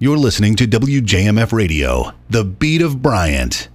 You're listening to WJMF Radio, the beat of Bryant.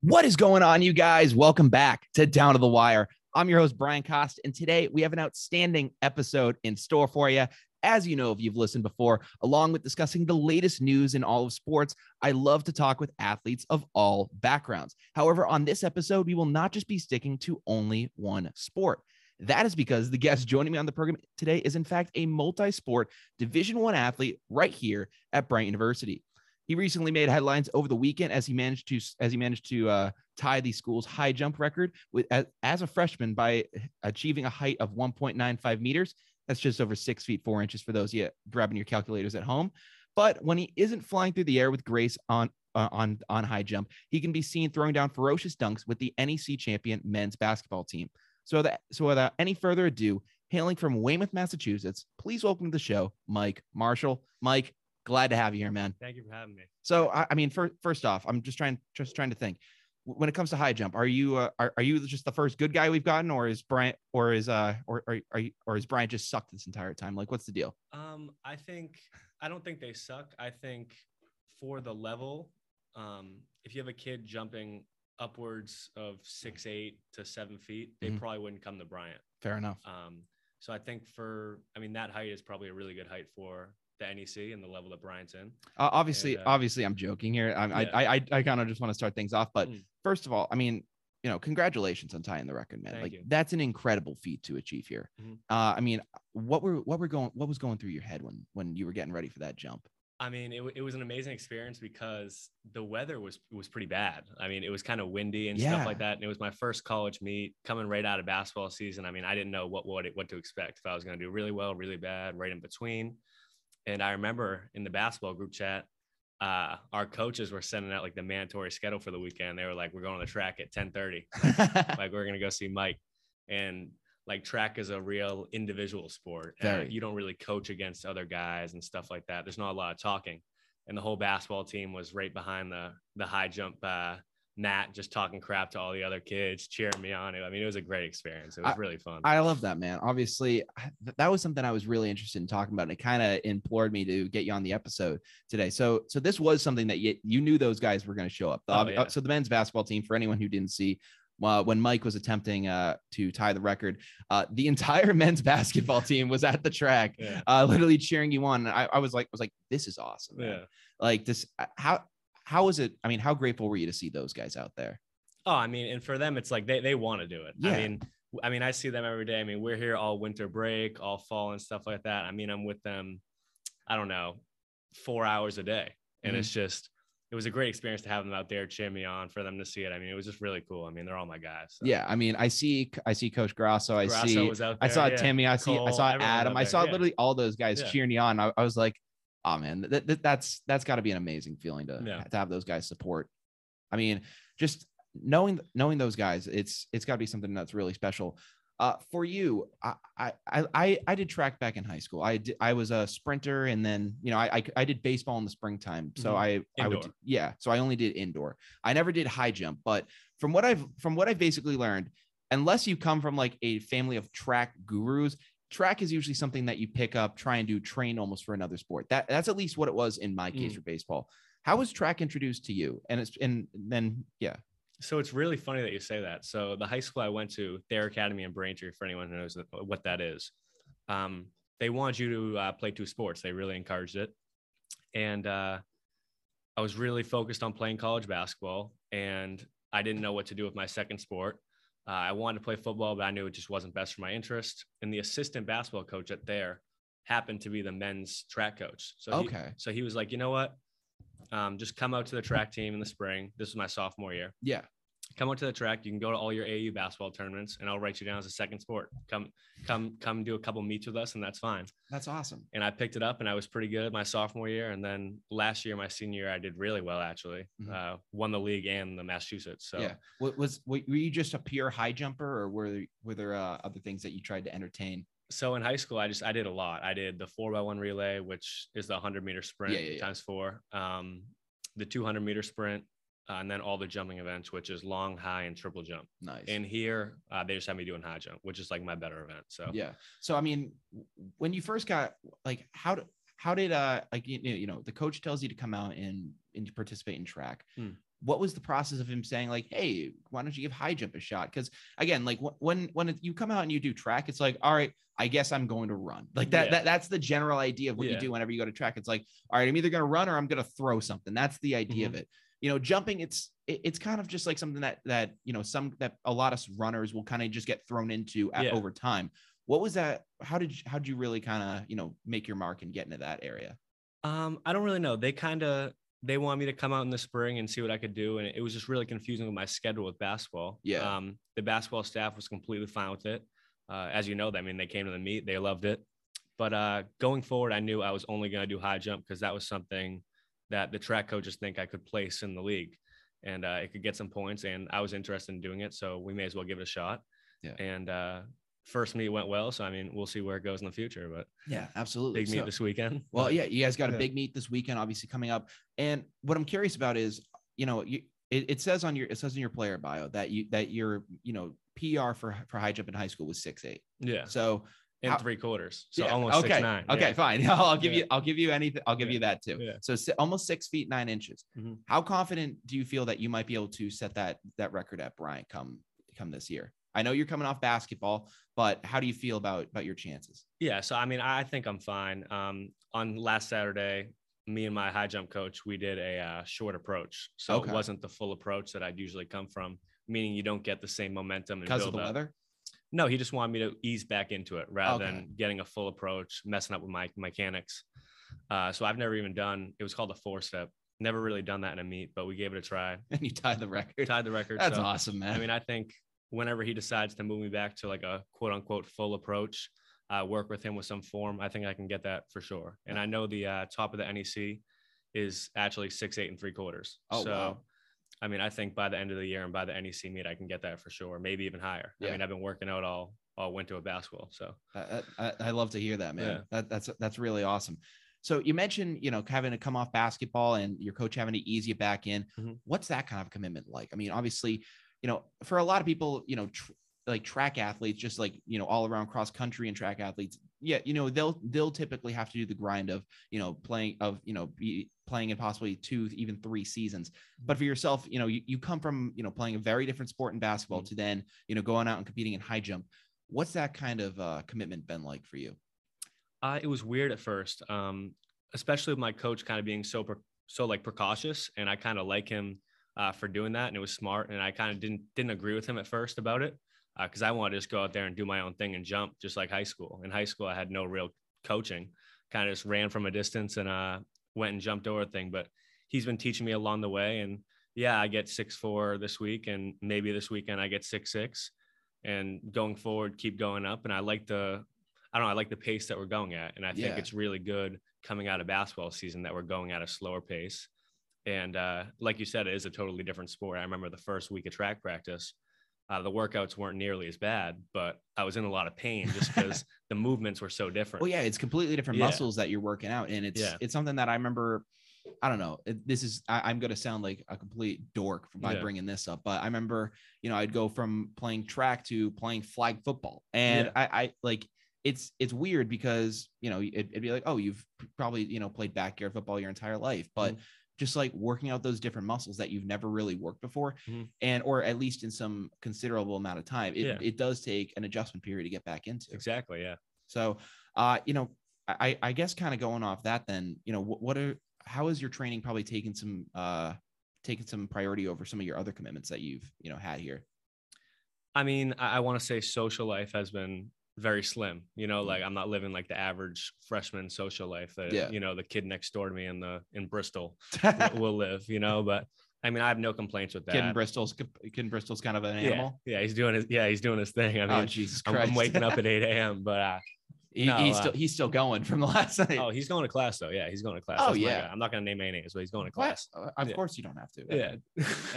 What is going on, you guys? Welcome back to Down to the Wire. I'm your host, Brian Cost, and today we have an outstanding episode in store for you. As you know, if you've listened before, along with discussing the latest news in all of sports, I love to talk with athletes of all backgrounds. However, on this episode, we will not just be sticking to only one sport. That is because the guest joining me on the program today is, in fact, a multi-sport Division One athlete right here at Bryant University. He recently made headlines over the weekend as he managed to as he managed to uh, tie the school's high jump record with as, as a freshman by achieving a height of 1.95 meters. That's just over six feet four inches for those you grabbing your calculators at home. But when he isn't flying through the air with grace on uh, on on high jump, he can be seen throwing down ferocious dunks with the NEC champion men's basketball team. So that so without any further ado, hailing from Weymouth, Massachusetts, please welcome to the show, Mike Marshall. Mike, glad to have you here, man. Thank you for having me. So I, I mean, for, first off, I'm just trying just trying to think. When it comes to high jump, are you uh, are, are you just the first good guy we've gotten, or is Bryant or is uh or are, are you, or is Bryant just sucked this entire time? Like, what's the deal? Um, I think I don't think they suck. I think for the level, um, if you have a kid jumping upwards of six eight to seven feet, they Mhm. probably wouldn't come to Bryant. Fair enough. Um, so I think for I mean that height is probably a really good height for the NEC and the level that Bryant's in. Uh, obviously, And, uh, obviously, I'm joking here. I'm, Yeah. I, I, I, I kind of just want to start things off. But Mm. first of all, I mean, you know, congratulations on tying the record, man. Thank like you. that's an incredible feat to achieve here. Mhm. Uh, I mean, what were what were going what was going through your head when when you were getting ready for that jump? I mean, it, it was an amazing experience because the weather was was pretty bad. I mean, it was kind of windy and Yeah. stuff like that. And it was my first college meet coming right out of basketball season. I mean, I didn't know what what it, what to expect. If I was going to do really well, really bad, right in between. And I remember in the basketball group chat, uh, our coaches were sending out like the mandatory schedule for the weekend. They were like, "We're going to the track at 10:30. like we're gonna go see Mike." And like track is a real individual sport. Very. you don't really coach against other guys and stuff like that. There's not a lot of talking. And the whole basketball team was right behind the the high jump uh, mat, just talking crap to all the other kids, cheering me on. I mean, it was a great experience. It was really fun. I love that, man. Obviously, that was something I was really interested in talking about. And it kind of implored me to get you on the episode today. So, so this was something that you, you knew those guys were going to show up. Oh, yeah. So the men's basketball team, for anyone who didn't see, uh, when Mike was attempting uh, to tie the record, uh, the entire men's basketball team was at the track, yeah. uh, literally cheering you on. And I, I was like, was like, this is awesome. man. Yeah. Like this, uh, how how was it? I mean, how grateful were you to see those guys out there? Oh, I mean, and for them, it's like they, they want to do it. Yeah. I mean, I mean, I see them every day. I mean, we're here all winter break, all fall and stuff like that. I mean, I'm with them, I don't know, four hours a day. And Mhm. it's just, it was a great experience to have them out there cheering me on for them to see it. I mean, it was just really cool. I mean, they're all my guys. so. Yeah, I mean, I see, I see Coach Grasso, I Grasso see was out I saw yeah. Timmy. I see. I saw Adam. I saw yeah. literally all those guys Yeah. cheering you on. I, I was like, oh man, that, that- that's that's got to be an amazing feeling to Yeah. to have those guys support. I mean, just knowing knowing those guys, it's it's got to be something that's really special. Uh, for you, I, I I- I did track back in high school. I did, I was a sprinter, and then you know I I, I did baseball in the springtime. So Mhm. I I would Indoor. yeah. So I only did indoor. I never did high jump, but from what I've from what I've basically learned, unless you come from like a family of track gurus, track is usually something that you pick up, try and do, train almost for another sport. That that's at least what it was in my case Mm. for baseball. How was track introduced to you? And it's and then yeah, So it's really funny that you say that. So the high school I went to, Thayer Academy in Braintree, for anyone who knows what that is, um, they wanted you to uh, play two sports. They really encouraged it, and uh, I was really focused on playing college basketball, and I didn't know what to do with my second sport. Uh, I wanted to play football, but I knew it just wasn't best for my interest. And the assistant basketball coach at there happened to be the men's track coach. So he, Okay. so he was like, you know what? Um, just come out to the track team in the spring. This was my sophomore year yeah, come out to the track. You can go to all your AU basketball tournaments, and I'll write you down as a second sport. Come, come, come do a couple meets with us, and that's fine. that's awesome. And I picked it up, and I was pretty good my sophomore year. And then last year, my senior year, I did really well actually. Mhm. Uh, won the league and the Massachusetts. So Yeah, Wa- was were you just a pure high jumper, or were there, were there uh, other things that you tried to entertain? so in high school, I just I did a lot. I did the four by one relay, which is the 100 meter sprint Yeah, yeah, yeah. times four. Um, the 200 meter sprint, uh, and then all the jumping events, which is long, high, and triple jump. Nice. And here, uh, they just had me doing high jump, which is like my better event. So yeah. So I mean, when you first got like, how did how did uh like you know, you know the coach tells you to come out and and participate in track. Hmm. What was the process of him saying like, hey, why don't you give high jump a shot? Because again, like wh- when when it- you come out and you do track, it's like, all right, I guess I'm going to run. Like that, Yeah. that that's the general idea of what you do whenever you go to track. It's like, all right, I'm either going to run or I'm going to throw something. That's the idea Mm-hmm. of it. You know, jumping, it's it- it's kind of just like something that that you know some that a lot of runners will kind of just get thrown into at, Yeah. over time. What was that? How did you, how did you really kind of you know make your mark and get into that area? Um, I don't really know. They kind of they want me to come out in the spring and see what I could do, and it was just really confusing with my schedule with basketball. Yeah. Um, the basketball staff was completely fine with it. Uh, as you know, I mean, they came to the meet, they loved it. But uh, going forward, I knew I was only going to do high jump because that was something that the track coaches think I could place in the league, and uh, it could get some points. And I was interested in doing it, so we may as well give it a shot. Yeah. And uh, first meet went well, so I mean, we'll see where it goes in the future. But Yeah, absolutely. big meet So- this weekend. Well, yeah, you guys got a Yeah. big meet this weekend, obviously coming up. And what I'm curious about is, you know, you, it, it says on your it says in your player bio that you that your you know PR for for high jump in high school was six eight. Yeah. So in How- three quarters. So yeah, almost okay, six nine. okay, fine. I'll give Yeah. you I'll give you anything. I'll give Yeah. you that too. Yeah. So almost six feet nine inches. Mhm. How confident do you feel that you might be able to set that that record at Bryant come come this year? I know you're coming off basketball, but how do you feel about about your chances? Yeah. So I mean, I think I'm fine. Um, on last Saturday, me and my high jump coach, we did a uh, short approach. So Okay. it wasn't the full approach that I'd usually come from, meaning you don't get the same momentum Because of the up. weather? No, he just wanted me to ease back into it rather Okay. than getting a full approach, messing up with my mechanics. Uh, so I've never even done. It was called a four step. Never really done that in a meet, but we gave it a try. And you tied the record. Tied the record. That's so- awesome, man. I mean, I think whenever he decides to move me back to like a quote unquote full approach, uh, work with him with some form, I think I can get that for sure. And I know the uh, top of the NEC is actually six, eight, and three quarters. Oh, so, wow. I mean, I think by the end of the year and by the NEC meet, I can get that for sure, maybe even higher. Yeah. I mean, I've been working out all all winter with basketball. So, I, I, I love to hear that, man. Yeah. That, that's that's really awesome. So you mentioned, you know, having to come off basketball and your coach having to ease you back in. Mhm. What's that kind of commitment like? I mean, obviously, you know, for a lot of people, you know, tr- like track athletes, just like you know, all around cross country and track athletes, yeah, you know, they'll they'll typically have to do the grind of you know playing of you know be playing in possibly two even three seasons. But for yourself, you know, you, you come from you know playing a very different sport in basketball Mhm. to then you know going out and competing in high jump. What's that kind of uh, commitment been like for you? uh, it was weird at first, um, especially with my coach kind of being so pre- so like precautious, and I kind of like him uh, for doing that, and it was smart. And I kind of didn't didn't agree with him at first about it because I wanted to just go out there and do my own thing and jump, just like high school. In high school, I had no real coaching, kind of just ran from a distance and uh, went and jumped over a thing. But he's been teaching me along the way, and yeah, I get six four this week, and maybe this weekend I get six six, and going forward, keep going up. And I like the I don't know. I like the pace that we're going at, and I think Yeah. it's really good coming out of basketball season that we're going at a slower pace. And uh, like you said, it is a totally different sport. I remember the first week of track practice, uh, the workouts weren't nearly as bad, but I was in a lot of pain just because the movements were so different. Well, yeah, it's completely different Yeah. muscles that you're working out, and it's Yeah. it's something that I remember. I don't know. This is I, I'm going to sound like a complete dork by Yeah. bringing this up, but I remember you know I'd go from playing track to playing flag football, and. I, I like it's it's weird because you know it, it'd be like oh you've probably you know played backyard football your entire life, but Mm-hmm. Just like working out those different muscles that you've never really worked before, Mhm. and or at least in some considerable amount of time, it, Yeah. it does take an adjustment period to get back into. Exactly. Yeah. So, uh, you know, I, I guess kind of going off that, then, you know, what, what are, how is your training probably taking some, uh, taking some priority over some of your other commitments that you've, you know, had here? I mean, I, I want to say social life has been very slim. You know, Mm. like I'm not living like the average freshman social life that Yeah. you know the kid next door to me in the in Bristol will, live. You know, but I mean, I have no complaints with that. Kid in Bristol's, Kid in Bristol's kind of an animal. Yeah, yeah, he's doing his yeah, he's doing his thing. I oh, mean, Jesus I'm, Christ. I'm waking up at 8 a.m. But uh, He- no, he's uh, still, he's still going from the last night. oh, he's going to class though. Yeah, he's going to class. Oh, That's yeah. I'm not gonna name any names, but he's going to class. Uh, Of Yeah. course you don't have to. Yeah.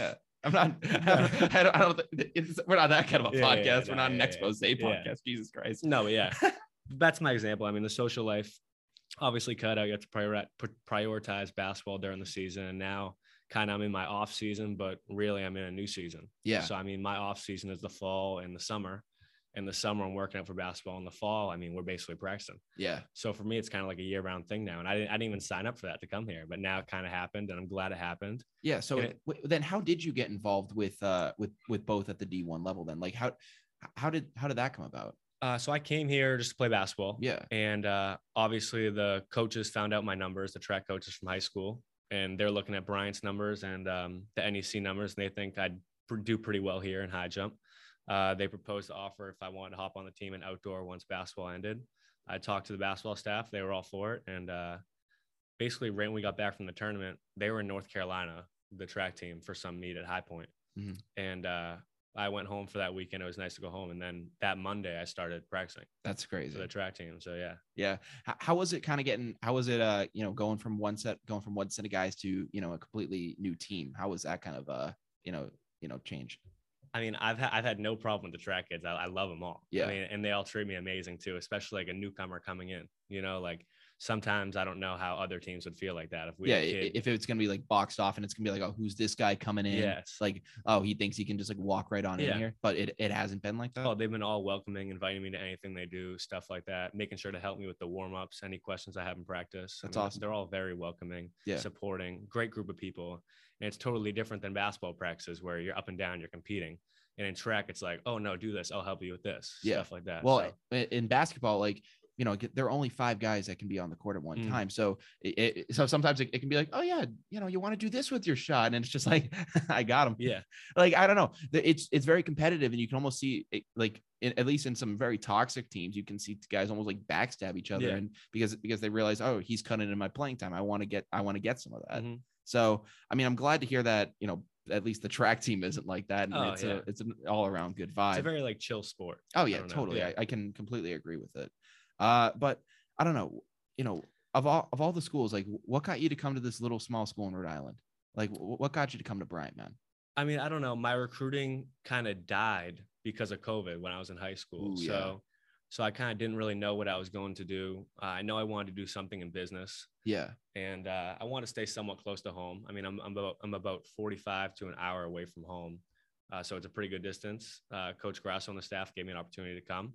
Yeah. I'm not, I don't, I don't, it's, we're not that kind of a Yeah, podcast. yeah, we're no, not an expose podcast. Jesus Christ. No, yeah, that's my example. I mean, the social life, obviously cut out. You have to priori- prioritize basketball during the season, and now kind of I'm in my off season, but really I'm in a new season. Yeah. So I mean, my off season is the fall and the summer. In the summer, I'm working out for basketball. In the fall, I mean, we're basically practicing. Yeah. So for me, it's kind of like a year round thing now. And I didn't, I didn't even sign up for that to come here, but now it kind of happened, and I'm glad it happened. Yeah. So it- then how did you get involved with uh with with both at the D1 level then? Like how how did how did that come about? Uh, so I came here just to play basketball. Yeah. And uh, obviously, the coaches found out my numbers, the track coaches from high school, and they're looking at Bryant's numbers and um, the NEC numbers, and they think I'd pr- do pretty well here in high jump. Uh, they proposed to offer if I wanted to hop on the team in outdoor once basketball ended. I talked to the basketball staff; they were all for it. And uh, basically, right when we got back from the tournament, they were in North Carolina, the track team, for some meet at High Point. Mhm. And uh, I went home for that weekend. It was nice to go home, and then that Monday I started practicing That's for crazy. the track team. So yeah. Yeah. How, how was it kind of getting how was it uh you know going from one set going from one set of guys to you know a completely new team? How was that kind of uh you know you know change? I mean, I've had I've had no problem with the track kids. I, I love them all. Yeah. I mean, and they all treat me amazing too, especially like a newcomer coming in. You know, like sometimes I don't know how other teams would feel like that if we yeah, had a i- kid. if it's gonna be like boxed off and it's gonna be like, oh, who's this guy coming in? Yes. Like, oh, he thinks he can just like walk right on in here, but it, it hasn't been like that. Oh, they've been all welcoming, inviting me to anything they do, stuff like that, making sure to help me with the warm ups, any questions I have in practice. I That's mean, awesome. They're all very welcoming, Yeah. supporting, great group of people. And it's totally different than basketball practices where you're up and down, you're competing. And in track, it's like, oh no, do this. I'll help you with this. Yeah. Stuff like that. Well, So- in basketball, like you know, there are only five guys that can be on the court at one Mm. time. So, it, it, so sometimes it, it can be like, oh yeah, you know, you want to do this with your shot, and it's just like, I got him. yeah. Like I don't know, it's it's very competitive, and you can almost see it, like in, at least in some very toxic teams, you can see guys almost like backstab each other, Yeah. and because because they realize, oh, he's cutting in my playing time. I want to get I want to get some of that. Mhm. So, I mean, I'm glad to hear that. You know, at least the track team isn't like that. And Oh, it's yeah. a it's an all around good vibe. It's a very like chill sport. Oh yeah, don't totally. Yeah. I, I can completely agree with it. Uh, but I don't know. You know, of all of all the schools, like what got you to come to this little small school in Rhode Island? Like, what got you to come to Bryant, man? I mean, I don't know. My recruiting kind of died because of COVID when I was in high school. Ooh, yeah. so, so I kind of didn't really know what I was going to do. Uh, I know I wanted to do something in business, Yeah, and uh, I want to stay somewhat close to home. I mean, I'm, I'm about I'm about 45 to an hour away from home, uh, so it's a pretty good distance. Uh, Coach Grasso on the staff gave me an opportunity to come.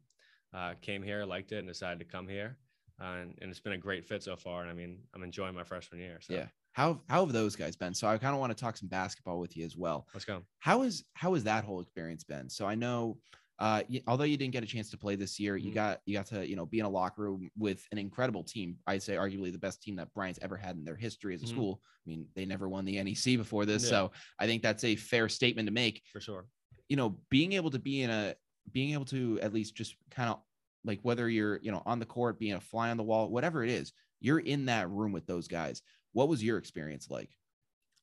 Uh, came here, liked it, and decided to come here. Uh, and, and it's been a great fit so far. And I mean, I'm enjoying my freshman year. So yeah. How how have those guys been? So I kind of want to talk some basketball with you as well. let's go. How is how has that whole experience been? So I know, uh, although you didn't get a chance to play this year, you Mhm. got you got to you know be in a locker room with an incredible team. I'd say arguably the best team that Bryant's ever had in their history as a Mhm. school. I mean, they never won the NEC before this, Yeah. so I think that's a fair statement to make. For sure. You know, being able to be in a being able to at least just kind of like whether you're you know on the court, being a fly on the wall, whatever it is, you're in that room with those guys. What was your experience like?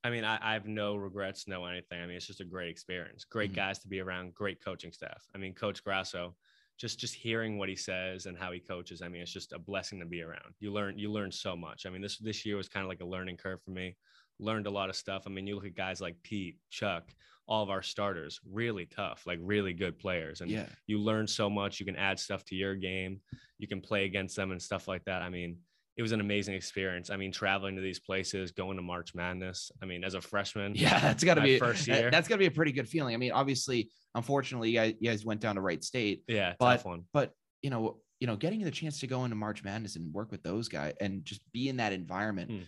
I mean, I, I have no regrets, no anything. I mean, it's just a great experience. Great Mhm. guys to be around, great coaching staff. I mean, Coach Grasso, just just hearing what he says and how he coaches. I mean, it's just a blessing to be around. You learn you learn so much. I mean, this this year was kind of like a learning curve for me. Learned a lot of stuff. I mean, you look at guys like Pete, Chuck, all of our starters, really tough, like really good players. And Yeah, you learn so much. You can add stuff to your game. You can play against them and stuff like that. I mean, it was an amazing experience. I mean, traveling to these places, going to March Madness. I mean, as a freshman, Yeah, that's got to be first year. That's got to be a pretty good feeling. I mean, obviously, unfortunately, you guys, you went down to Wright State, yeah, But- tough one. but you know, you know, getting the chance to go into March Madness and work with those guys and just be in that environment. Hmm.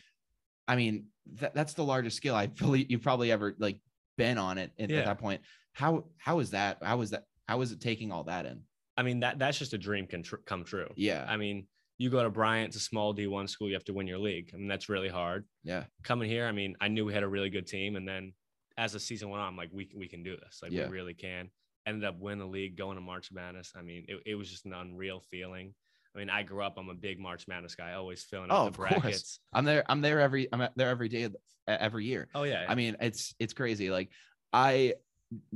I mean, that, that's the largest skill I believe you've probably ever like been on it at, Yeah. at that point. How how is that? How is that? How is it taking all that in? I mean, that that's just a dream can tr- come true. Yeah, I mean, you go to Bryant, it's a small D1 school. You have to win your league. I mean, that's really hard. yeah, Coming here, I mean, I knew we had a really good team, and then as the season went on, I'm like, we we can do this. Like, Yeah. we really can. Ended up winning the league, going to March Madness. I mean, it, it was just an unreal feeling. I mean, I grew up. I'm a big March Madness guy. Always filling Oh, up of the course. brackets. I'm there. I'm there every. I'm there every day every year. Oh yeah. I mean, it's it's crazy. Like I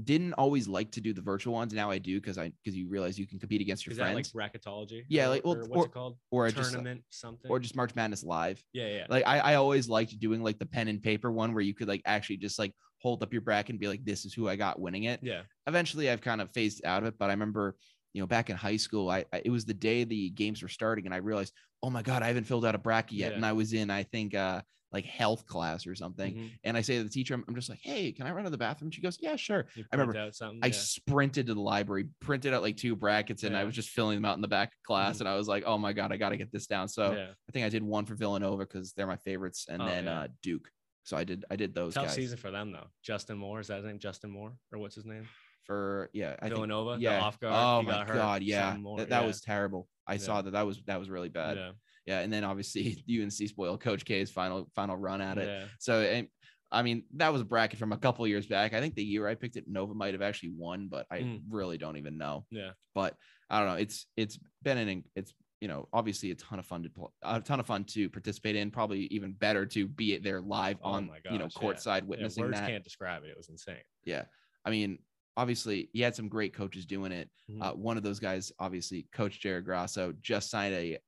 didn't always like to do the virtual ones. Now I do because I because you realize you can compete against your is that like friends bracketology? Yeah, like, well, or what's or- it called? or just Tournament something. or just March Madness live. yeah, yeah. Like I, I always liked doing like the pen and paper one where you could like actually just like hold up your bracket and be like, this is who I got winning it. yeah. Eventually I've kind of phased out of it, but I remember, you know, back in high school, I, I it was the day the games were starting and I realized, oh my God, I haven't filled out a bracket yet. Yeah. And I was in, I think uh like health class or something. Mhm. And I say to the teacher, I'm, I'm just like, hey, can I run to the bathroom? She goes, yeah, sure. I remember something. I sprinted to the library, printed out like two brackets, and I was just filling them out in the back of class. Mhm. And I was like, oh my God, I got to get this down. So yeah. I think I did one for Villanova because they're my favorites, and Oh, then yeah. uh, Duke. So I did I did those Tough guys season for them though. Justin Moore is that his name? Justin Moore or what's his name? For yeah. I think Villanova. yeah. The off guard. Oh my God, yeah. Moore, That, that yeah. was terrible. I Yeah. saw that. That was that was really bad. Yeah. Yeah. and then obviously UNC spoiled Coach K's final final run at it. Yeah. So and I mean that was a bracket from a couple years back. I think the year I picked it, Nova might have actually won, but I Mm. really don't even know. Yeah. But I don't know. It's it's been an it's you know obviously a ton of fun to a ton of fun to participate in. Probably even better to be there live Oh on my you know gosh, yeah. courtside Yeah, witnessing words that. can't describe it. It was insane. Yeah. I mean, obviously, he had some great coaches doing it. Mhm. Uh, one of those guys, obviously, Coach Jared Grasso, just signed a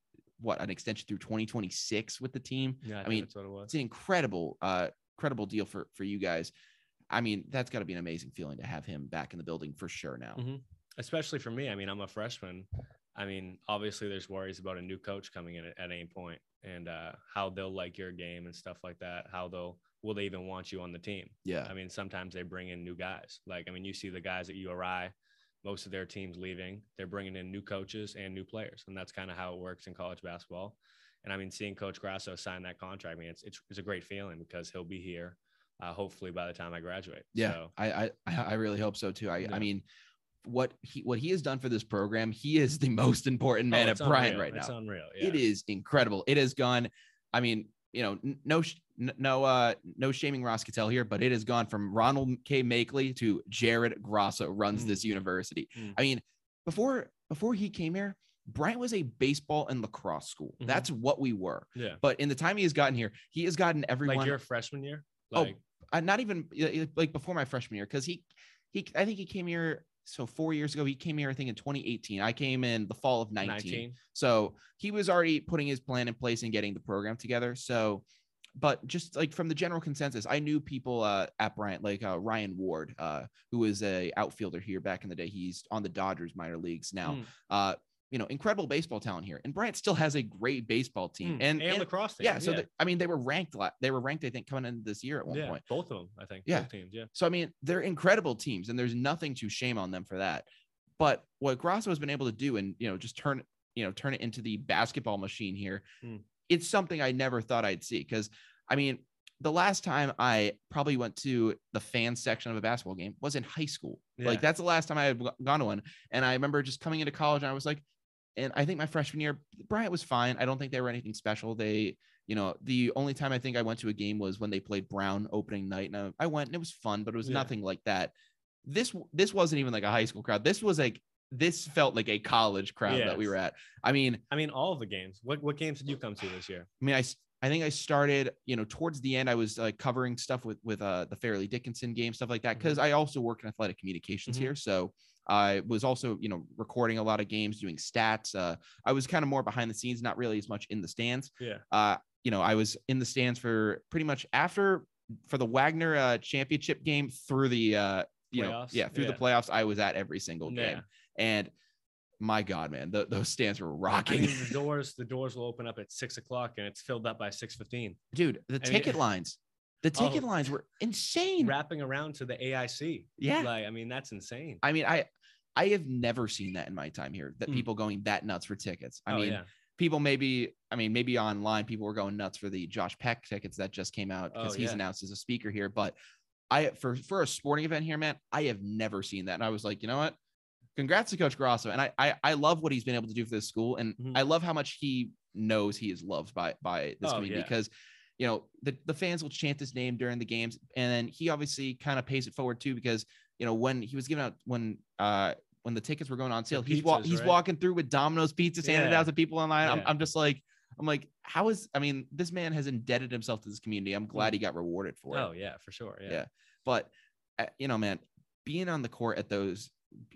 what an extension through 2026 with the team. Yeah, I, I mean, that's what it was. It's an incredible, uh, incredible deal for for you guys. I mean, that's got to be an amazing feeling to have him back in the building for sure now. Mhm. Especially for me. I mean, I'm a freshman. I mean, obviously, there's worries about a new coach coming in at, at any point and uh, how they'll like your game and stuff like that. How they'll will they even want you on the team? Yeah. I mean, sometimes they bring in new guys. Like, I mean, you see the guys at URI, most of their teams leaving. They're bringing in new coaches and new players, and that's kind of how it works in college basketball. And I mean, seeing Coach Grasso sign that contract, I mean, it's it's, it's a great feeling because he'll be here, uh, hopefully by the time I graduate. Yeah. So, I, I I really hope so too. I Yeah. I mean, what he what he has done for this program, he is the most important man oh, at it's Bryant unreal. right It's now. unreal. Yeah. It is incredible. It has gone. I mean, you know, no, no, uh, no shaming Ross Gittell here, but it has gone from Ronald K. Machtley to Jared Grasso runs Mm. this university. Mm. I mean, before before he came here, Bryant was a baseball and lacrosse school. Mhm. That's what we were. Yeah. But in the time he has gotten here, he has gotten everyone. Like your freshman year? Oh, Like, uh, not even like before my freshman year because he he I think he came here so four years ago he came here I think in 2018 I came in the fall of 19, 19. so he was already putting his plan in place and getting the program together. So but just like from the general consensus I knew people uh, at Bryant like uh, Ryan Ward uh, who was a outfielder here back in the day. He's on the Dodgers minor leagues now. Mm. You know incredible baseball talent here and Bryant still has a great baseball team Mm. and, and lacrosse team. yeah so yeah. the- I mean they were ranked they were ranked I think coming into this year at one yeah, point both of them, I think. Yeah. Both teams. Yeah. so I mean, they're incredible teams, and there's nothing to shame on them for that. But what Grasso has been able to do, and you know, just turn you know turn it into the basketball machine here, Hmm. it's something I never thought I'd see. Because I mean, the last time I probably went to the fan section of a basketball game was in high school. Yeah. Like that's the last time I had gone to one, and I remember just coming into college, and I was like, and I think my freshman year, Bryant was fine. I don't think they were anything special. They you know, the only time I think I went to a game was when they played Brown opening night, and I, I went and it was fun, but it was Yeah. nothing like that. This this wasn't even like a high school crowd. This was like this felt like a college crowd that we were at. I mean, I mean, all the games. What what games did you come to this year? I mean, I I think I started, you know, towards the end, I was like covering stuff with with uh the Fairleigh Dickinson game, stuff like that, because I also work in athletic communications Mhm. here. So I was also, you know, recording a lot of games, doing stats. Uh, I was kind of more behind the scenes, not really as much in the stands. Yeah. Uh, you know, I was in the stands for pretty much after for the Wagner uh, championship game through the uh, you know, yeah, through the playoffs. I was at every single Yeah. game, and my God, man, th- those stands were I rocking. mean, the doors the doors will open up at six o'clock and it's filled up by six fifteen. dude the I mean- ticket lines the ticket Oh. lines were insane Wrapping around to the AIC. yeah Like, I mean, that's insane. i mean i i have never seen that in my time here that Mm. people going that nuts for tickets i oh, mean yeah. people maybe i mean maybe online people were going nuts for the josh peck tickets that just came out because Oh, he's yeah. announced as a speaker here but i for for a sporting event here man i have never seen that and i was like you know what congrats to coach grasso and i i, I love what he's been able to do for this school and Mhm. i love how much he knows he is loved by by this Oh, community yeah. because you know the, the fans will chant his name during the games and then he obviously kind of pays it forward too because you know when he was giving out when uh when the tickets were going on sale he's wa- pizzas, he's right? walking through with domino's pizza handed Yeah. out to people online I'm, I'm just like i'm like how is i mean this man has indebted himself to this community i'm glad he got rewarded for it Oh yeah, for sure. Yeah. yeah. But uh, you know, man, being on the court at those,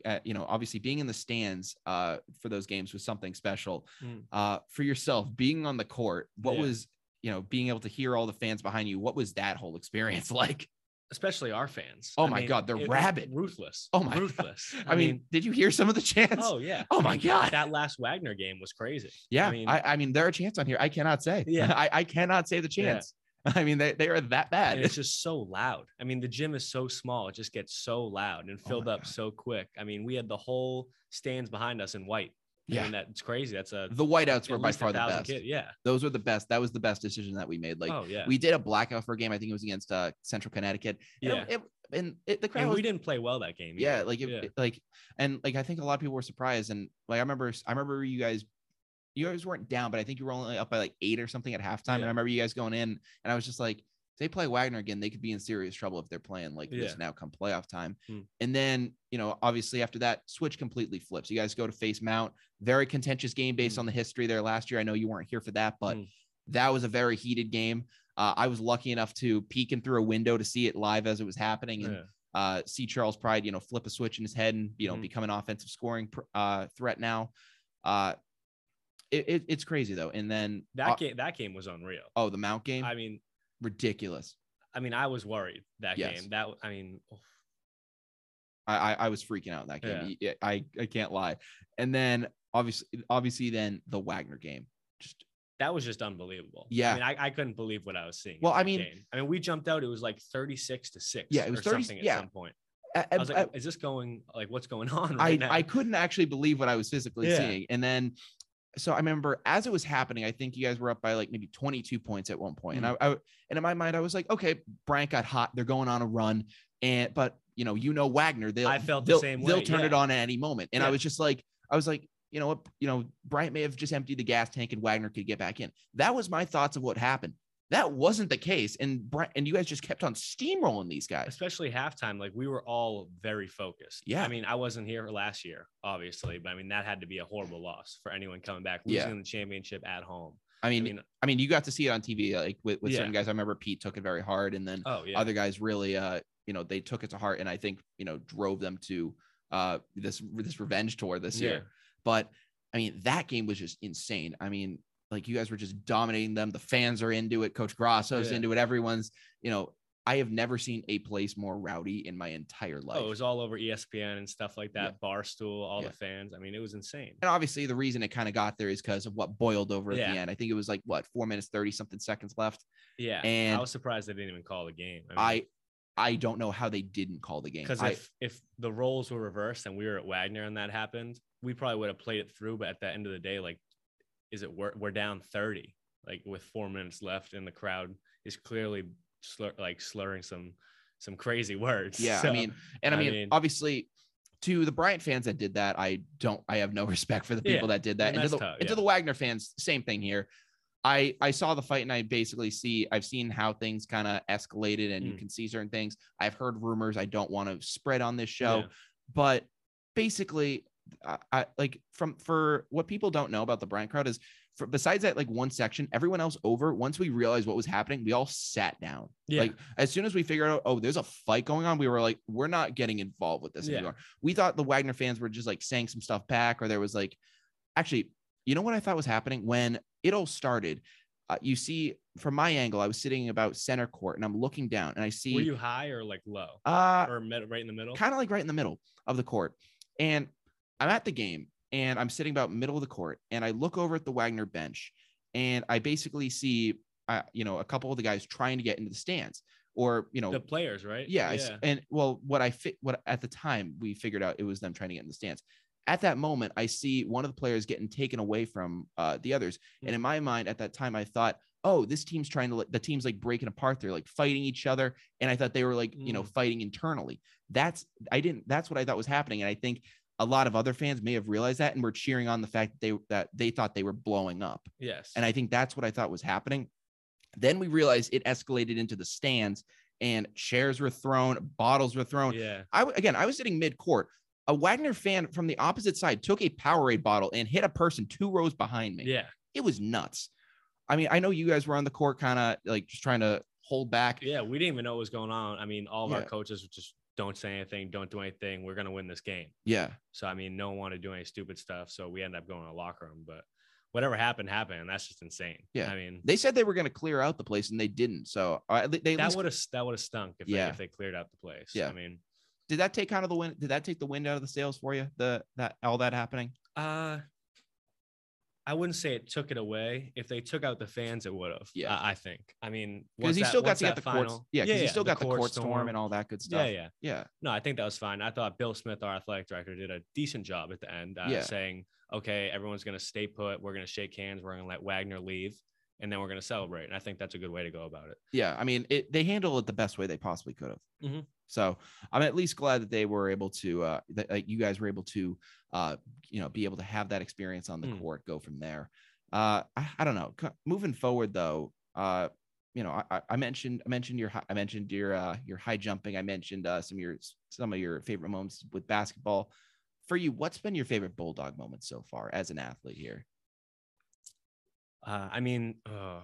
uh, you know, obviously being in the stands uh, for those games was something special. Mm. Uh, for yourself, being on the court, what Yeah. was you know being able to hear all the fans behind you? What was that whole experience like? Especially our fans. Oh I my mean, God, they're rabid. Ruthless. Oh my God. ruthless. I, mean, did you hear some of the chants? oh yeah. Oh I my mean, God. That last Wagner game was crazy. yeah. I mean, I, I mean, there are chants on here. I cannot say. Yeah. I, I cannot say the Yeah. chants. I mean, they, they are that bad. and it's just so loud. I mean, the gym is so small; it just gets so loud and Oh filled my up God. so quick. I mean, we had the whole stands behind us in white. I Yeah. mean, that's crazy. That's a the whiteouts were by far the best. kid- Yeah. Those were the best. That was the best decision that we made. Like oh yeah. we did a blackout for a game. I think it was against uh, Central Connecticut. And yeah. it- it- and it, the crowd and was we didn't play well that game. yeah like it, yeah. like and like i think a lot of people were surprised and like i remember i remember you guys you guys weren't down but i think you were only up by like eight or something at halftime and i remember you guys going in and i was just like they play wagner again they could be in serious trouble if they're playing like this now come playoff time Hmm. and then you know obviously after that switch completely flips you guys go to face mount very contentious game based Hmm. on the history there last year i know you weren't here for that but Hmm. that was a very heated game uh, i was lucky enough to peek in through a window to see it live as it was happening and Yeah. uh, see Charles Pride, you know, flip a switch in his head and you know Mhm. become an offensive scoring uh, threat now. Uh, it, it, it's crazy though. And then That uh, game. That game was unreal. oh, the Mount game, I mean, ridiculous. I mean, I was worried that Yes. game. That I mean, I, I I was freaking out in that game. I I can't lie. And then obviously obviously then the Wagner game, just that was just unbelievable. Yeah. I mean, I, I couldn't believe what I was seeing. Well, I mean- game. I mean, we jumped out. It was like thirty-six to six. Yeah, it was or 30 something at yeah. some point. I, I was like, is this going like what's going on right I, now? I couldn't actually believe what I was physically Yeah. seeing. And then, so I remember as it was happening, I think you guys were up by like maybe 22 points at one point. And mm. I, I, and in my mind, I was like, okay, Bryant got hot. They're going on a run. And, but you know, you know, Wagner, they'll, I felt the same they'll way, turn it on at any moment. And I was just like, I was like, you know what, you know, Bryant may have just emptied the gas tank and Wagner could get back in. That was my thoughts of what happened. That wasn't the case. And and you guys just kept on steamrolling these guys. especially halftime, like we were all very focused. Yeah. I mean, I wasn't here last year, obviously, but I mean that had to be a horrible loss for anyone coming back, losing Yeah. the championship at home. I I mean, mean, I mean, you got to see it on TV, like with, with certain guys. I remember Pete took it very hard, and then oh yeah, other guys really, uh, you know, they took it to heart, and I think you know drove them to uh this this revenge tour this year. But I mean, that game was just insane. I mean, like you guys were just dominating them. The fans are into it. Coach Grasso's Yeah. into it. Everyone's, you know, I have never seen a place more rowdy in my entire life. Oh, it was all over ESPN and stuff like Yeah. that. Barstool, all Yeah. the fans. I mean, it was insane. and obviously, the reason it kind of got there is because of what boiled over at Yeah. the end. I think it was like what four minutes thirty something seconds left. Yeah, And- I was surprised they didn't even call the game. I I don't know how they didn't call the game. because if if the roles were reversed and we were at Wagner and that happened, we probably would have played it through. But at the end of the day, like, is it we're we're down thirty, like with four minutes left, and the crowd is clearly slur, like slurring some some crazy words. Yeah, I mean, and I I mean, mean- obviously, to the Bryant fans that did that, I don't, I have no respect for the people Yeah, that did that. and And, to the, tough, and to the Wagner fans, same thing here. I I saw the fight and I basically see I've seen how things kind of escalated and you Mm. can see certain things. I've heard rumors I don't want to spread on this show, Yeah. but basically, I, I like from for what people don't know about the Bryant crowd is for besides that like one section, everyone else over. Once we realized what was happening, we all sat down. Yeah. Like as soon as we figured out, oh, there's a fight going on, we were like, we're not getting involved with this Yeah. anymore. We thought the Wagner fans were just like saying some stuff back, or there was like, actually, you know what I thought was happening when it all started. Uh, you see, from my angle, I was sitting about center court, and I'm looking down, and I see, were you high or like low uh, or mid, right in the middle? kind of like right in the middle of the court. And I'm at the game and I'm sitting about middle of the court and I look over at the Wagner bench and I basically see, uh, you know, a couple of the guys trying to get into the stands or, you know, the players, right? yeah, I s- and well, what I fit, what at the time we figured out it was them trying to get in the stands. At that moment, I see one of the players getting taken away from uh, the others, and in my mind, at that time, I thought, "Oh, this team's trying to the team's like breaking apart. They're like fighting each other," and I thought they were like, you know, Mm. fighting internally. That's I didn't. That's what I thought was happening, and I think a lot of other fans may have realized that and were cheering on the fact that they that they thought they were blowing up. yes. And I think that's what I thought was happening. Then we realized it escalated into the stands and chairs were thrown, bottles were thrown. yeah. I again, I was sitting mid court. A Wagner fan from the opposite side took a Powerade bottle and hit a person two rows behind me. Yeah. It was nuts. I mean, I know you guys were on the court kind of like just trying to hold back. Yeah. We didn't even know what was going on. I mean, all of our coaches were just don't say anything, don't do anything. We're gonna win this game. Yeah. So I mean, no one wanted to do any stupid stuff. So we ended up going to the locker room. But whatever happened, happened, and that's just insane. Yeah. I mean, They said they were going to clear out the place and they didn't. So uh, they, they that would have that would have stunk if Yeah. they, if they cleared out the place. Yeah. I mean, did that take kind of the wind? Did that take the wind out of the sails for you? The that all that happening? uh, I wouldn't say it took it away. If they took out the fans, it would have. Yeah. I, I think. I mean, because he that- still got to get the courts. final- Yeah, because he still got the court court storm and all that good stuff. Yeah, yeah. yeah, No, I think that was fine. I thought Bill Smith, our athletic director, did a decent job at the end, uh, Yeah. saying, "Okay, everyone's going to stay put. We're going to shake hands. We're going to let Wagner leave, and then we're going to celebrate." And I think that's a good way to go about it. yeah. I mean, it, they handled it the best way they possibly could have. Mhm. So I'm at least glad that they were able to, uh, that like, you guys were able to, uh, you know, be able to have that experience on the Mm. court, go from there. Uh, I, I don't know. Moving forward, though, uh, you know, I- I, mentioned I mentioned your I mentioned your uh, your high jumping. I mentioned uh, some of your some of your favorite moments with basketball. For you, what's been your favorite bulldog moment so far as an athlete here? Uh, I mean, uh,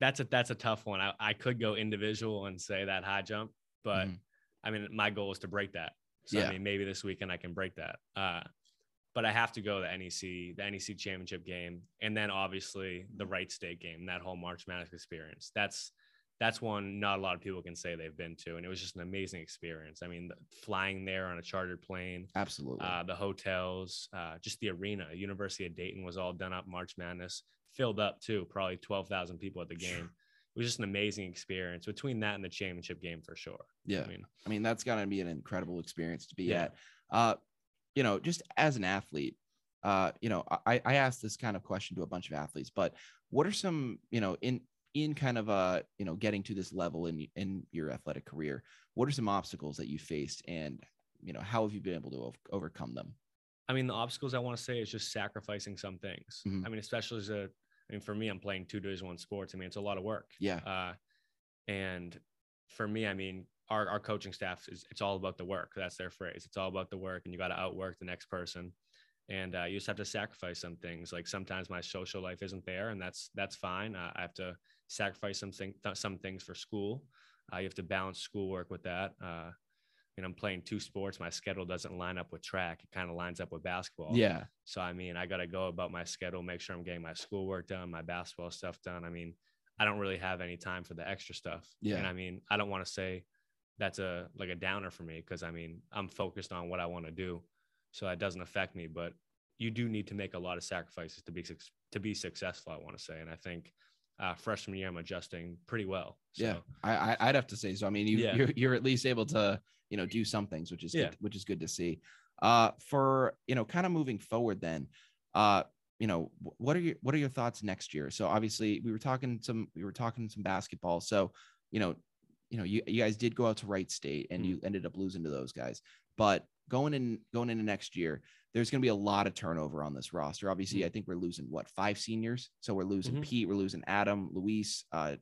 that's a that's a tough one. I, I could go individual and say that high jump, but Mhm. I mean, my goal is to break that. So Yeah. I mean, maybe this weekend I can break that. Uh, but I have to go to the NEC, the NEC championship game, and then obviously the Wright State game, that whole March Madness experience. That's that's one not a lot of people can say they've been to, and it was just an amazing experience. I mean, the, flying there on a chartered plane, Absolutely. uh, the hotels, uh, just the arena. University of Dayton was all done up. March Madness filled up too, probably twelve thousand people at the game. It was just an amazing experience between that and the championship game for sure. yeah. I mean, I mean, that's gotta be an incredible experience to be Yeah. at. Uh, you know, just as an athlete, uh, you know, I, I asked this kind of question to a bunch of athletes, but what are some, you know, in in kind of uh, you know, getting to this level in in your athletic career, what are some obstacles that you faced and you know, how have you been able to ov- overcome them? I mean, the obstacles I want to say is just sacrificing some things. Mhm. I mean, especially as a, I mean, for me, I'm playing two Division One sports. I mean, it's a lot of work. Yeah. Uh, and for me, I mean, our, our coaching staff is it's all about the work. That's their phrase. It's all about the work, and you got to outwork the next person. And uh, you just have to sacrifice some things. Like sometimes my social life isn't there, and that's that's fine. Uh, I have to sacrifice some thing, th- some things for school. Uh, you have to balance schoolwork with that. Uh, know, I'm playing two sports. My schedule doesn't line up with track. It kind of lines up with basketball. Yeah. So I mean, I got to go about my schedule, make sure I'm getting my schoolwork done, my basketball stuff done. I mean, I don't really have any time for the extra stuff. Yeah. And I mean, I don't want to say that's a like a downer for me because I mean, I'm focused on what I want to do, so that doesn't affect me. But you do need to make a lot of sacrifices to be to be successful. I want to say, and I think uh, freshman year I'm adjusting pretty well. So, Yeah, I, I I'd have to say so. I mean, you Yeah. you're, you're at least able to you know do some things, which is Yeah. good, which is good to see. Uh, for you know, kind of moving forward, then, uh, you know, what are your what are your thoughts next year? So obviously, we were talking some we were talking some basketball. So you know, you know, you, you guys did go out to Wright State and Mhm. you ended up losing to those guys, but going in going into next year. There's going to be a lot of turnover on this roster. Obviously, Mhm. I think we're losing what five seniors. So we're losing Mhm. Pete, we're losing Adam, Luis, uh,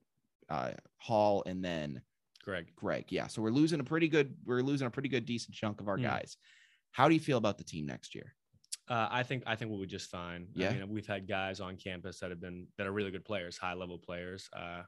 uh, Hall, and then Greg. Greg. Yeah. So we're losing a pretty good, we're losing a pretty good, decent chunk of our Mm. guys. How do you feel about the team next year? Uh, I think I think we'll be just fine. Yeah. I mean, we've had guys on campus that have been that are really good players, high level players. Uh,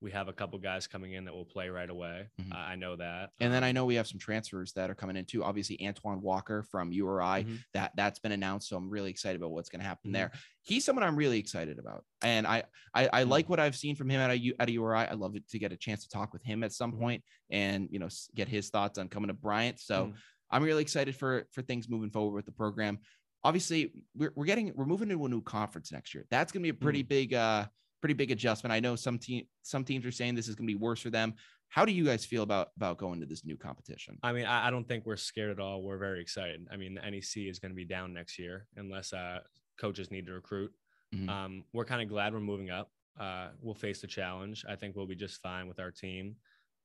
we have a couple guys coming in that will play right away. Mhm. Uh, I know that. And then I Um, know we have some transfers that are coming in too. Obviously, Antwan Walker from URI Mhm. that that's been announced. So I'm really excited about what's going to happen Mhm. there. He's someone I'm really excited about, and I I, I Mm. like what I've seen from him at a at a URI. I love it to get a chance to talk with him at some Mhm. point and you know get his thoughts on coming to Bryant. So Mm. I'm really excited for for things moving forward with the program. Obviously, we're, we're getting we're moving into a new conference next year. That's going to be a pretty big uh pretty big adjustment. I know some team some teams are saying this is going to be worse for them. How do you guys feel about about going to this new competition? I mean, I, I don't think we're scared at all. We're very excited. I mean, the NEC is going to be down next year unless uh, coaches need to recruit. Mhm. Um, we're kind of glad we're moving up. Uh, we'll face the challenge. I think we'll be just fine with our team.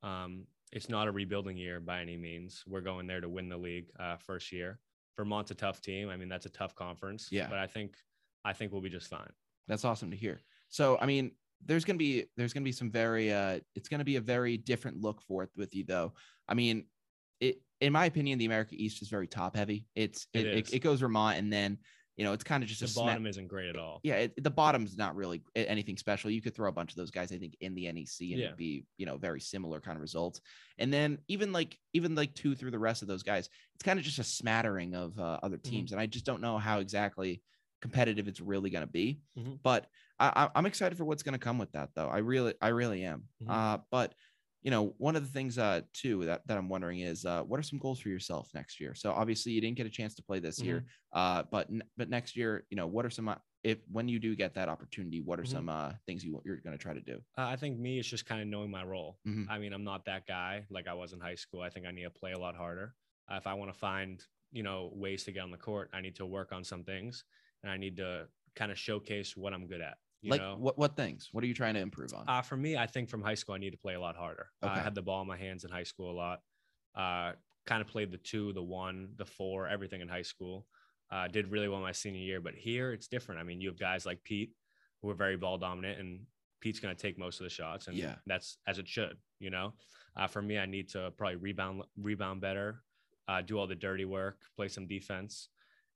Um, it's not a rebuilding year by any means. We're going there to win the league uh, first year. Vermont's a tough team. I mean, that's a tough conference. Yeah. But I think I think we'll be just fine. That's awesome to hear. So, I mean, there's gonna be there's gonna be some very uh, it's gonna be a very different look for it with you though. I mean, it in my opinion, the America East is very top heavy. It's It it, it, it goes Vermont, and then you know it's kind of just The a sma- bottom isn't great at all. yeah, it, the bottom's not really anything special. You could throw a bunch of those guys, I think, in the NEC, and Yeah. it'd be you know very similar kind of results. And then even like even like two through the rest of those guys, it's kind of just a smattering of uh, other Mhm. teams, and I just don't know how exactly competitive it's really going to be. Mhm. But I, I'm excited for what's going to come with that, though. I really, I really am. Mhm. Uh, but you know, one of the things uh too that, that I'm wondering is uh, what are some goals for yourself next year? So obviously you didn't get a chance to play this year, uh, but but next year, you know, what are some uh, if when you do get that opportunity, what are Mhm. some uh, things you you're going to try to do? Uh, I think me, it's just kind of knowing my role. Mhm. I mean, I'm not that guy like I was in high school. I think I need to play a lot harder. Uh, if I want to find, you know, ways to get on the court, I need to work on some things and I need to kind of showcase what I'm good at. You like know, what what things? What are you trying to improve on? uh, for me, I think from high school, I need to play a lot harder. Uh, I had the ball in my hands in high school a lot. Uh, kind of played the two, the one, the four, everything in high school. Uh, did really well my senior year, but here it's different. I mean, you have guys like Pete who are very ball dominant, and Pete's going to take most of the shots, and Yeah. that's as it should. You know, uh, for me, I need to probably rebound, rebound better, uh, do all the dirty work, play some defense,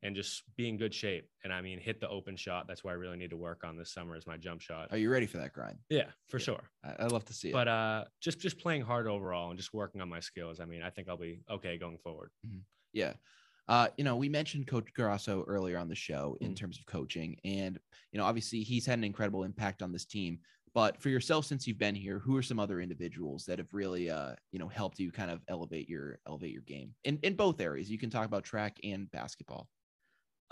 and just be in good shape. And I mean, hit the open shot. That's what I really need to work on this summer is my jump shot. Are you ready for that grind? Yeah, for Yeah. sure I, I'd love to see it. but uh just just playing hard overall and just working on my skills i mean i think i'll be okay going forward Yeah. Uh, you know, we mentioned Coach Grasso earlier on the show in Mm. terms of coaching, and you know, obviously he's had an incredible impact on this team. But for yourself, since you've been here, who are some other individuals that have really, uh, you know, helped you kind of elevate your elevate your game in in both areas? You can talk about track and basketball.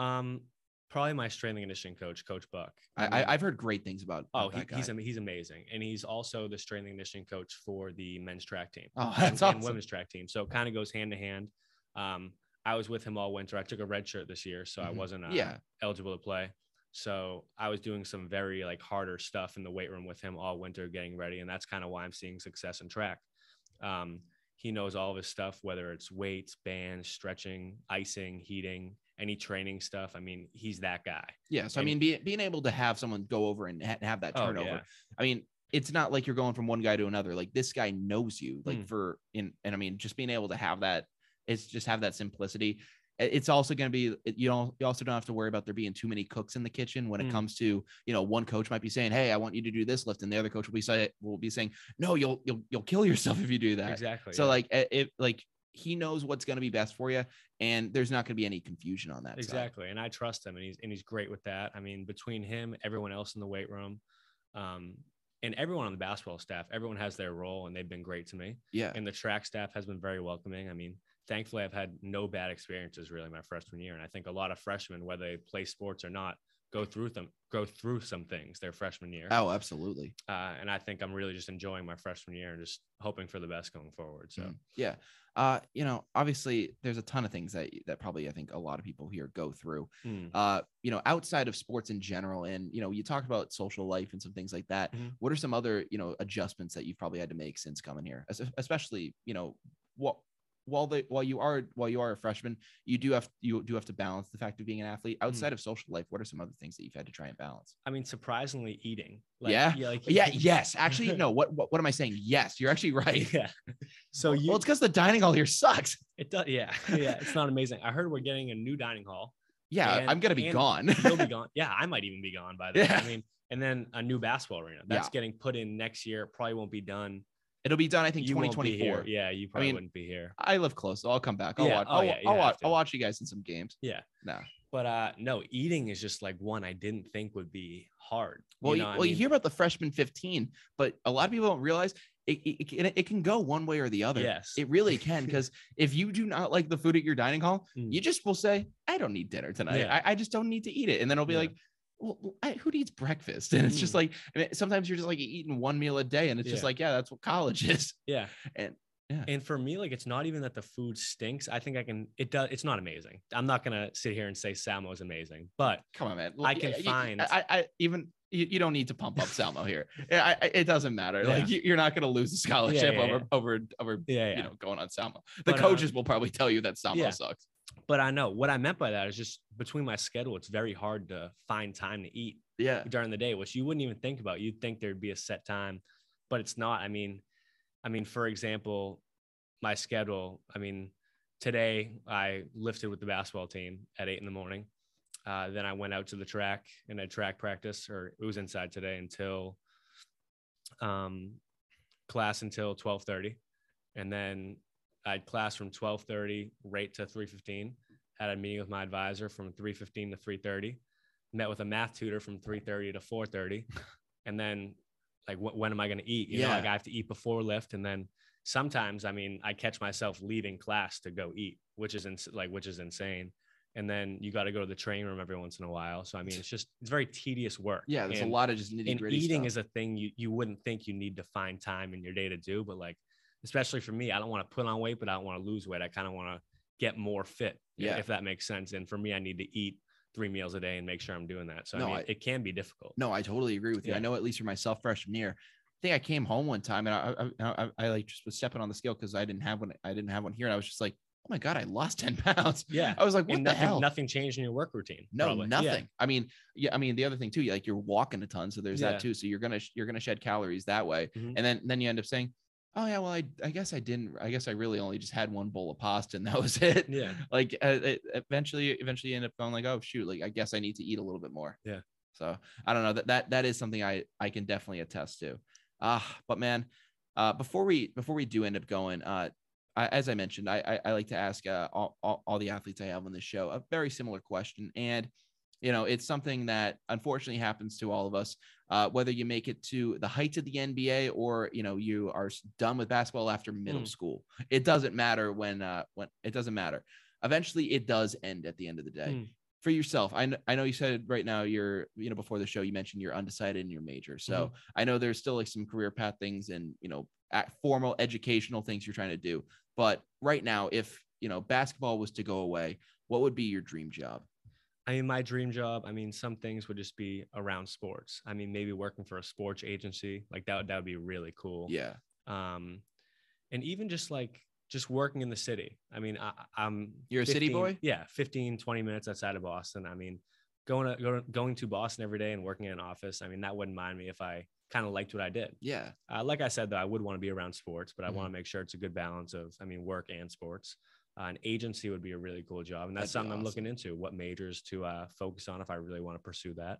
Um probably my strength and conditioning coach coach buck I, I, I've heard great things about. oh he, he's he's amazing and he's also the strength and conditioning coach for the men's track team oh, that's and, awesome. women's track team so it kind of goes hand to hand um i was with him all winter i took a red shirt this year so i Mhm. wasn't uh, Yeah. eligible to play so i was doing some very like harder stuff in the weight room with him all winter getting ready and that's kind of why i'm seeing success in track um he knows all of his stuff whether it's weights bands stretching icing heating any training stuff i mean he's that guy Yeah. So I mean, be, being able to have someone go over and ha- have that Oh, turnover. yeah. I mean, it's not like you're going from one guy to another. Like this guy knows you. Like Mm. for in, and I mean, just being able to have that, it's just have that simplicity. It's also going to be you don't you also don't have to worry about there being too many cooks in the kitchen when it Mm. comes to you know one coach might be saying hey I want you to do this lift and the other coach will be say will be saying no you'll you'll you'll kill yourself if you do that exactly so yeah. like it like he knows what's going to be best for you and there's not going to be any confusion on that side. Exactly. And I trust him and he's and he's great with that. I mean, between him, everyone else in the weight room, um, and everyone on the basketball staff, everyone has their role and they've been great to me. yeah And the track staff has been very welcoming. I mean, thankfully I've had no bad experiences really my freshman year. And I think a lot of freshmen, whether they play sports or not, go through them go through some things their freshman year. oh absolutely Uh, and I think I'm really just enjoying my freshman year and just hoping for the best going forward. So Mhm. Yeah. Uh, you know, obviously there's a ton of things that that probably I think a lot of people here go through. mm, Uh, you know, outside of sports in general, and you know, you talked about social life and some things like that. Mhm. What are some other, you know, adjustments that you've probably had to make since coming here? Es- Especially, you know, what while the while you are while you are a freshman, you do have you do have to balance the fact of being an athlete. Mm-hmm. Outside of social life, what are some other things that you've had to try and balance? I mean, surprisingly eating. Yeah? like, Yeah, yes. Actually, no, what what, what am I saying? Yes, you're actually right. yeah. So you well, it's because the dining hall here sucks. It does, yeah, yeah. It's not amazing. I heard we're getting a new dining hall. Yeah, And- I'm gonna be gone. You'll be gone. Yeah, I might even be gone by then. Yeah. I mean, and then a new basketball arena that's Yeah. getting put in next year. Probably won't be done. It'll be done, I think, You won't be 2024. here. Yeah, you probably mean, wouldn't be here. I live close, so I'll come back. I'll Yeah. watch. Oh, I'll, yeah, you I'll watch. to. I'll watch you guys in some games. Yeah. No. But uh, no, eating is just like one I didn't think would be hard. Well, you, know, I well, you mean, hear about the freshman 15, but a lot of people don't realize it, it, it, can- go one way or the other. Yes. It really can. Because if you do not like the food at your dining hall, Mm. you just will say, I don't need dinner tonight. Yeah. I, I just don't need to eat it. And then it'll be Yeah. like, I, who eats breakfast? And it's just Mm. like, I mean, sometimes you're just like eating one meal a day. And it's just like, yeah, that's what college is. Yeah. And- yeah. And for me, like it's not even that the food stinks. I think I can. It does. It's not amazing. I'm not gonna sit here and say Salmo is amazing, but Come on, man. I can Yeah, you- find- I, I even you, you don't need to pump up Salmo here. Yeah, I, I- it doesn't matter. Like Yeah. you, you're not going to lose the scholarship yeah, over yeah. over over yeah, yeah. you know going on Salmo. The But, uh, coaches will probably tell you that Salmo yeah. sucks. But I know what I meant by that is just between my schedule, it's very hard to find time to eat Yeah. during the day, which you wouldn't even think about. You'd think there'd be a set time, but it's not. I mean, I mean, for example, my schedule. I mean, today I lifted with the basketball team at eight in the morning. Uh, then I went out to the track and had track practice, or it was inside today until um, class until twelve thirty, and then I had class from twelve thirty right to three fifteen. Had a meeting with my advisor from three fifteen to three thirty. Met with a math tutor from three thirty to four thirty, and then like wh- when am I going to eat? You know, like I have to eat before lift, and then sometimes I mean I catch myself leaving class to go eat, which is ins- like which is insane. and then you got to go to the training room every once in a while. So I mean, it's just it's very tedious work. Yeah, there's and, a lot of just nitty and eating stuff. is a thing you you wouldn't think you need to find time in your day to do, but like especially for me, I don't want to put on weight, but I don't want to lose weight. I kind of want to get more fit. Yeah. if that makes sense. And for me, I need to eat three meals a day and make sure I'm doing that. So No, I mean, I- it can be difficult. No, I totally agree with you. I know at least for myself, freshman year, I think I came home one time and I, I, I, I like just was stepping on the scale because I didn't have one. I didn't have one here, and I was just like, oh my god, I lost ten pounds. Yeah. I was like, what and the nothing, hell? nothing changed in your work routine. No, probably. Yeah. nothing. I mean, yeah, I mean the other thing too, like you're walking a ton, so there's Yeah. that too. So you're gonna you're gonna shed calories that way, Mhm. and then then you end up saying, oh yeah, well I I guess I didn't. I guess I really only just had one bowl of pasta and that was it. Yeah. Like uh, it, eventually, eventually you end up going like, oh shoot, like I guess I need to eat a little bit more. Yeah. So I don't know that that that is something I I can definitely attest to. Ah, but man, uh, before we before we do end up going, uh, I, as I mentioned, I, I I like to ask uh, all, all all the athletes I have on this show a very similar question, and you know it's something that unfortunately happens to all of us. Uh, whether you make it to the heights of the NBA or you know you are done with basketball after middle Mm. school, it doesn't matter when uh, when it doesn't matter. Eventually, it does end at the end of the day. Mm. For yourself, I, kn- I know you said right now you're you know before the show you mentioned you're undecided in your major, so I know there's still like some career path things and you know formal educational things you're trying to do. But right now, if you know basketball was to go away, what would be your dream job? I mean, my dream job, I mean, some things would just be around sports. I mean, maybe working for a sports agency, like that, would- that would be really cool. Yeah, Um, and even just like, just working in the city. I mean, I, I'm You're a city boy? Yeah. 15, 20 minutes outside of Boston. I mean, going to, going, going to Boston every day and working in an office. I mean, that wouldn't mind me if I kind of liked what I did. yeah, Uh, like I said, though, I would want to be around sports, but I Mhm. want to make sure it's a good balance of, I mean, work and sports. Uh, an agency would be a really cool job, and that's That'd something I'm looking into. What majors to uh, focus on if I really want to pursue that.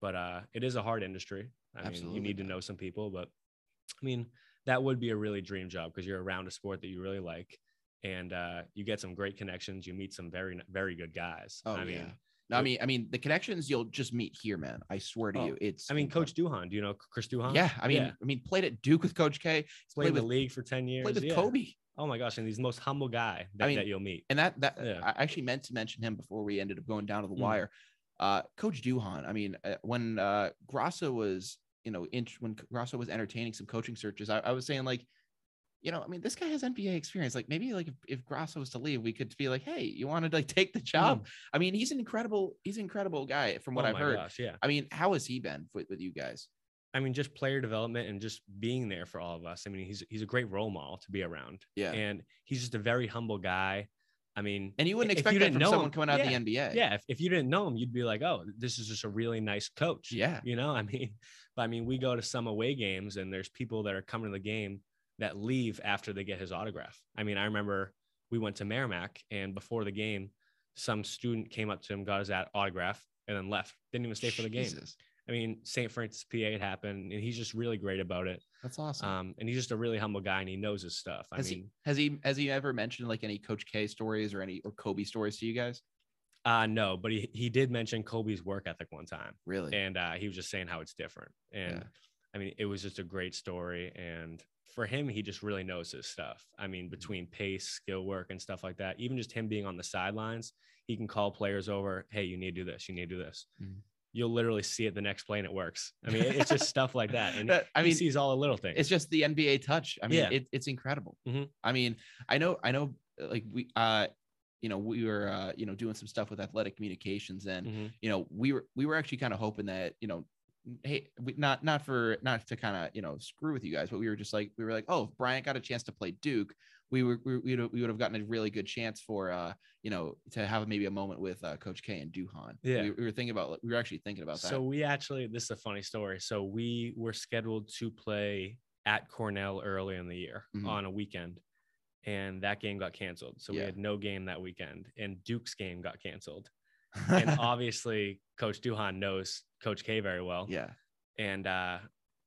But uh, it is a hard industry. I mean, Absolutely, you need to know some people, but I mean, that would be a really dream job because you're around a sport that you really like, and uh, you get some great connections. You meet some very, very good guys. Oh, I mean, yeah. No, I mean, I mean the connections you'll just meet here, man. I swear to Oh, you, it's. I mean. Coach Duhon. Do you know Chris Duhon? Yeah, I mean, Yeah. I mean, played at Duke with Coach K. played Played in the league for ten years. played with yeah. Kobe. Oh my gosh, and he's the most humble guy that, mean, that you'll meet. and that that Yeah. I actually meant to mention him before we ended up going down to the Mm. wire. Uh, Coach Duhon. I mean, uh, when uh, Grasso was, you know, in, when Grasso was entertaining some coaching searches, I, I was saying like, you know, I mean, this guy has NBA experience. Like maybe like if, if Grasso was to leave, we could be like, hey, you want to like take the job? I mean, he's an incredible, he's an incredible guy from what oh I've heard. Gosh, yeah. I mean, how has he been with, with you guys? I mean, just player development and just being there for all of us. I mean, he's he's a great role model to be around, Yeah. and he's just a very humble guy. I mean, And you wouldn't expect you that didn't from know someone him- coming out yeah, of the NBA. yeah. If, if you didn't know him, you'd be like, oh, this is just a really nice coach. Yeah. You know, I mean, but I mean, we go to some away games and there's people that are coming to the game that leave after they get his autograph. I mean, I remember we went to Merrimack and before the game, some student came up to him, got his autograph, and then left. Didn't even stay for the game. I mean, St. Francis PA it happened, and he's just really great about it. That's awesome. Um, and he's just a really humble guy, and he knows his stuff. I has mean, he has he has he ever mentioned like any Coach K stories or any or Kobe stories to you guys? uh, no, but he he did mention Kobe's work ethic one time, Really? and uh, he was just saying how it's different. And Yeah. I mean, it was just a great story, and for him, he just really knows his stuff. I mean, between pace, skill work, and stuff like that, even just him being on the sidelines, he can call players over. Hey, you need to do this. You need to do this. Mhm. You'll literally see it the next play, and it works. I mean, it's just stuff like that, and That- I mean, he sees all the little things. it's just the NBA touch. I mean, Yeah. it, it's incredible. Mhm. I mean, I know, I know, like we, uh, you know, we were, uh, you know, doing some stuff with athletic communications, and Mhm. you know, we were, we were actually kind of hoping that, you know, hey, we, not, not for, not to kind of, you know, screw with you guys, but we were just like, we were like, oh, if Bryant got a chance to play Duke, we were, we, we would, have gotten a really good chance for, uh, you know, to have maybe a moment with uh, Coach K and Duhon. Yeah. we, we were thinking about, we were actually thinking about that. So we actually, this is a funny story. So we were scheduled to play at Cornell early in the year Mhm. on a weekend, and that game got canceled. So we had no game that weekend, and Duke's game got canceled. And obviously, Coach Duhon knows Coach K very well, yeah, and uh,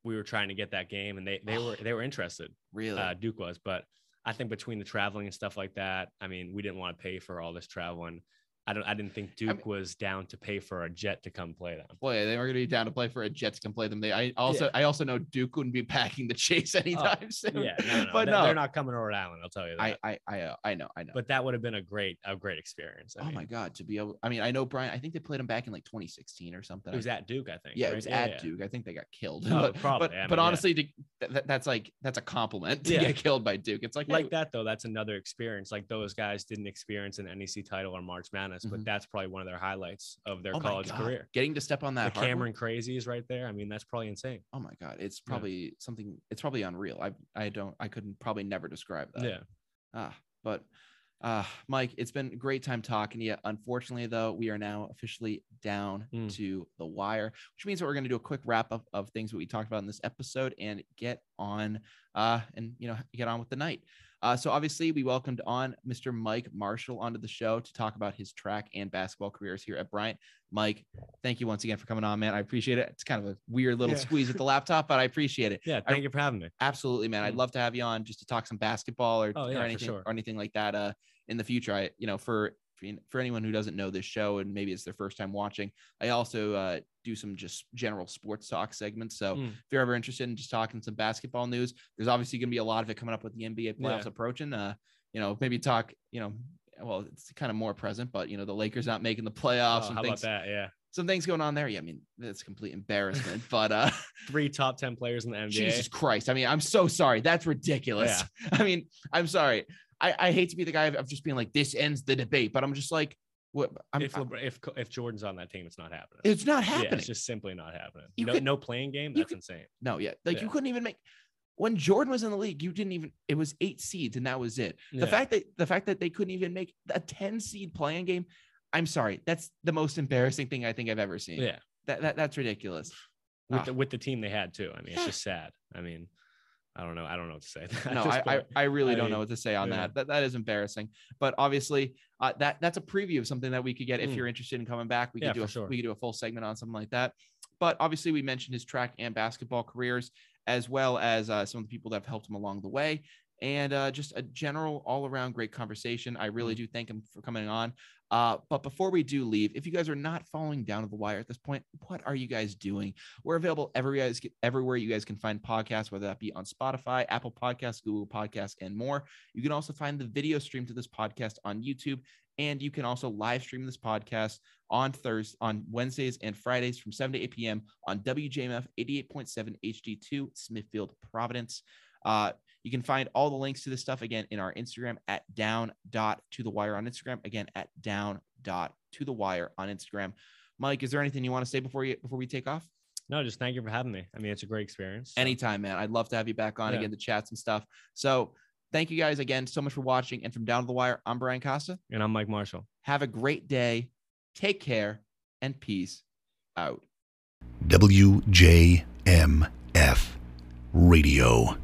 we were trying to get that game, and they they were they were interested. really. Uh, Duke was, but I think between the traveling and stuff like that, I mean, we didn't want to pay for all this travel, and I don't. I didn't think Duke was down to pay for a jet to come play them. Boy, they were going to be down to play for a Jets can play them. They, I also, I also know Duke wouldn't be packing the Chace anytime soon. Yeah, no, no, but no, they're not coming to Rhode Island. I'll tell you that. I, I, I, uh, I know, I know. but that would have been a great, a great experience. I oh mean, my god, to be able, I mean, I know Brian. I think they played him back in like 2016 or something. It was at Duke, I think. yeah, right? it was at Duke. I think they got killed. Oh, but, probably. But, I but mean, yeah. honestly, to, that, that- that's like that's a compliment to Yeah. get killed by Duke. It's like, like hey, that though that's another experience like those guys didn't experience an nec title or march madness Mhm. but that's probably one of their highlights of their oh college career Getting to step on that hardwood- cameron is right there i mean that's probably insane Oh my god, it's Yeah. probably something. It's probably unreal. I, I don't. I couldn't probably never describe that. yeah Ah, but uh Mike, it's been a great time talking to you. Unfortunately, though, we are now officially down Mm. to the wire, which means that we're going to do a quick wrap up of things that we talked about in this episode and get on uh and you know get on with the night. Uh, so obviously we welcomed on Mr. Mike Marshall onto the show to talk about his track and basketball careers here at Bryant. Mike, thank you once again for coming on, man. I appreciate it. It's kind of a weird little Yeah. squeeze with the laptop, but I appreciate it. yeah thank you for having me Absolutely, man. I'd Mm. love to have you on just to talk some basketball or, Oh, yeah, or anything sure. or anything like that. Uh, in the future, I you know for for for anyone who doesn't know this show and maybe it's their first time watching, I also uh, do some just general sports talk segments. So Mm. if you're ever interested in just talking some basketball news, there's obviously going to be a lot of it coming up with the NBA playoffs Yeah. approaching. Uh, you know, maybe talk. You know, well, it's kind of more present, but you know, the Lakers not making the playoffs Oh, and how things. about that yeah Some things going on there. Yeah, I mean, that's complete embarrassment. but uh, three top 10 players in the nba Jesus Christ. I mean, I'm so sorry. That's ridiculous. I mean, I'm sorry. I, I hate to be the guy of, of just being like, this ends the debate, but I'm just like, what? I'm, if, I- if if jordan's on that team it's not happening it's not yeah, happening. it's just simply not happening You no, could- no playing game that's could- insane no, yeah. Like you couldn't even make when Jordan was in the league, you didn't even it was eight seeds and that was it. The Yeah. fact that the fact that they couldn't even make a 10 seed playing game, I'm sorry. That's the most embarrassing thing I think I've ever seen. yeah That, that that's ridiculous. with Ah. the with the team they had too i mean it's just sad i mean i don't know i don't know what to say no, I, I. I really I don't know what to say on yeah. that. That that is embarrassing. But obviously, uh, that that's a preview of something that we could get if Mm. you're interested in coming back. We Yeah, could do a sure. we could do a full segment on something like that. But obviously, we mentioned his track and basketball careers, as well as uh, some of the people that have helped him along the way, and uh, just a general all around great conversation. I really Mm. do thank him for coming on. Uh, but before we do leave, if you guys are not following down to the wire at this point, what are you guys doing? We're available everywhere, guys, everywhere you guys can find podcasts, whether that be on Spotify, Apple Podcasts, Google Podcasts, and more. You can also find the video stream to this podcast on YouTube, and you can also live stream this podcast on Thursday, on Wednesdays and Fridays from 7 to 8 p.m. on WJMF 88.7 HD2 Smithfield, Providence. Uh, you can find all the links to this stuff again in our Instagram at down dot to the wire on Instagram. Again at down dot to the wire on Instagram. Mike, is there anything you want to say before you before we take off? no just thank you for having me i mean it's a great experience so- Anytime, man. I'd love to have you back on Yeah. again to chat some stuff. So thank you guys again so much for watching. And from down to the wire, I'm Brian Costa. and i'm mike marshall Have a great day. Take care and peace out. WJMF Radio.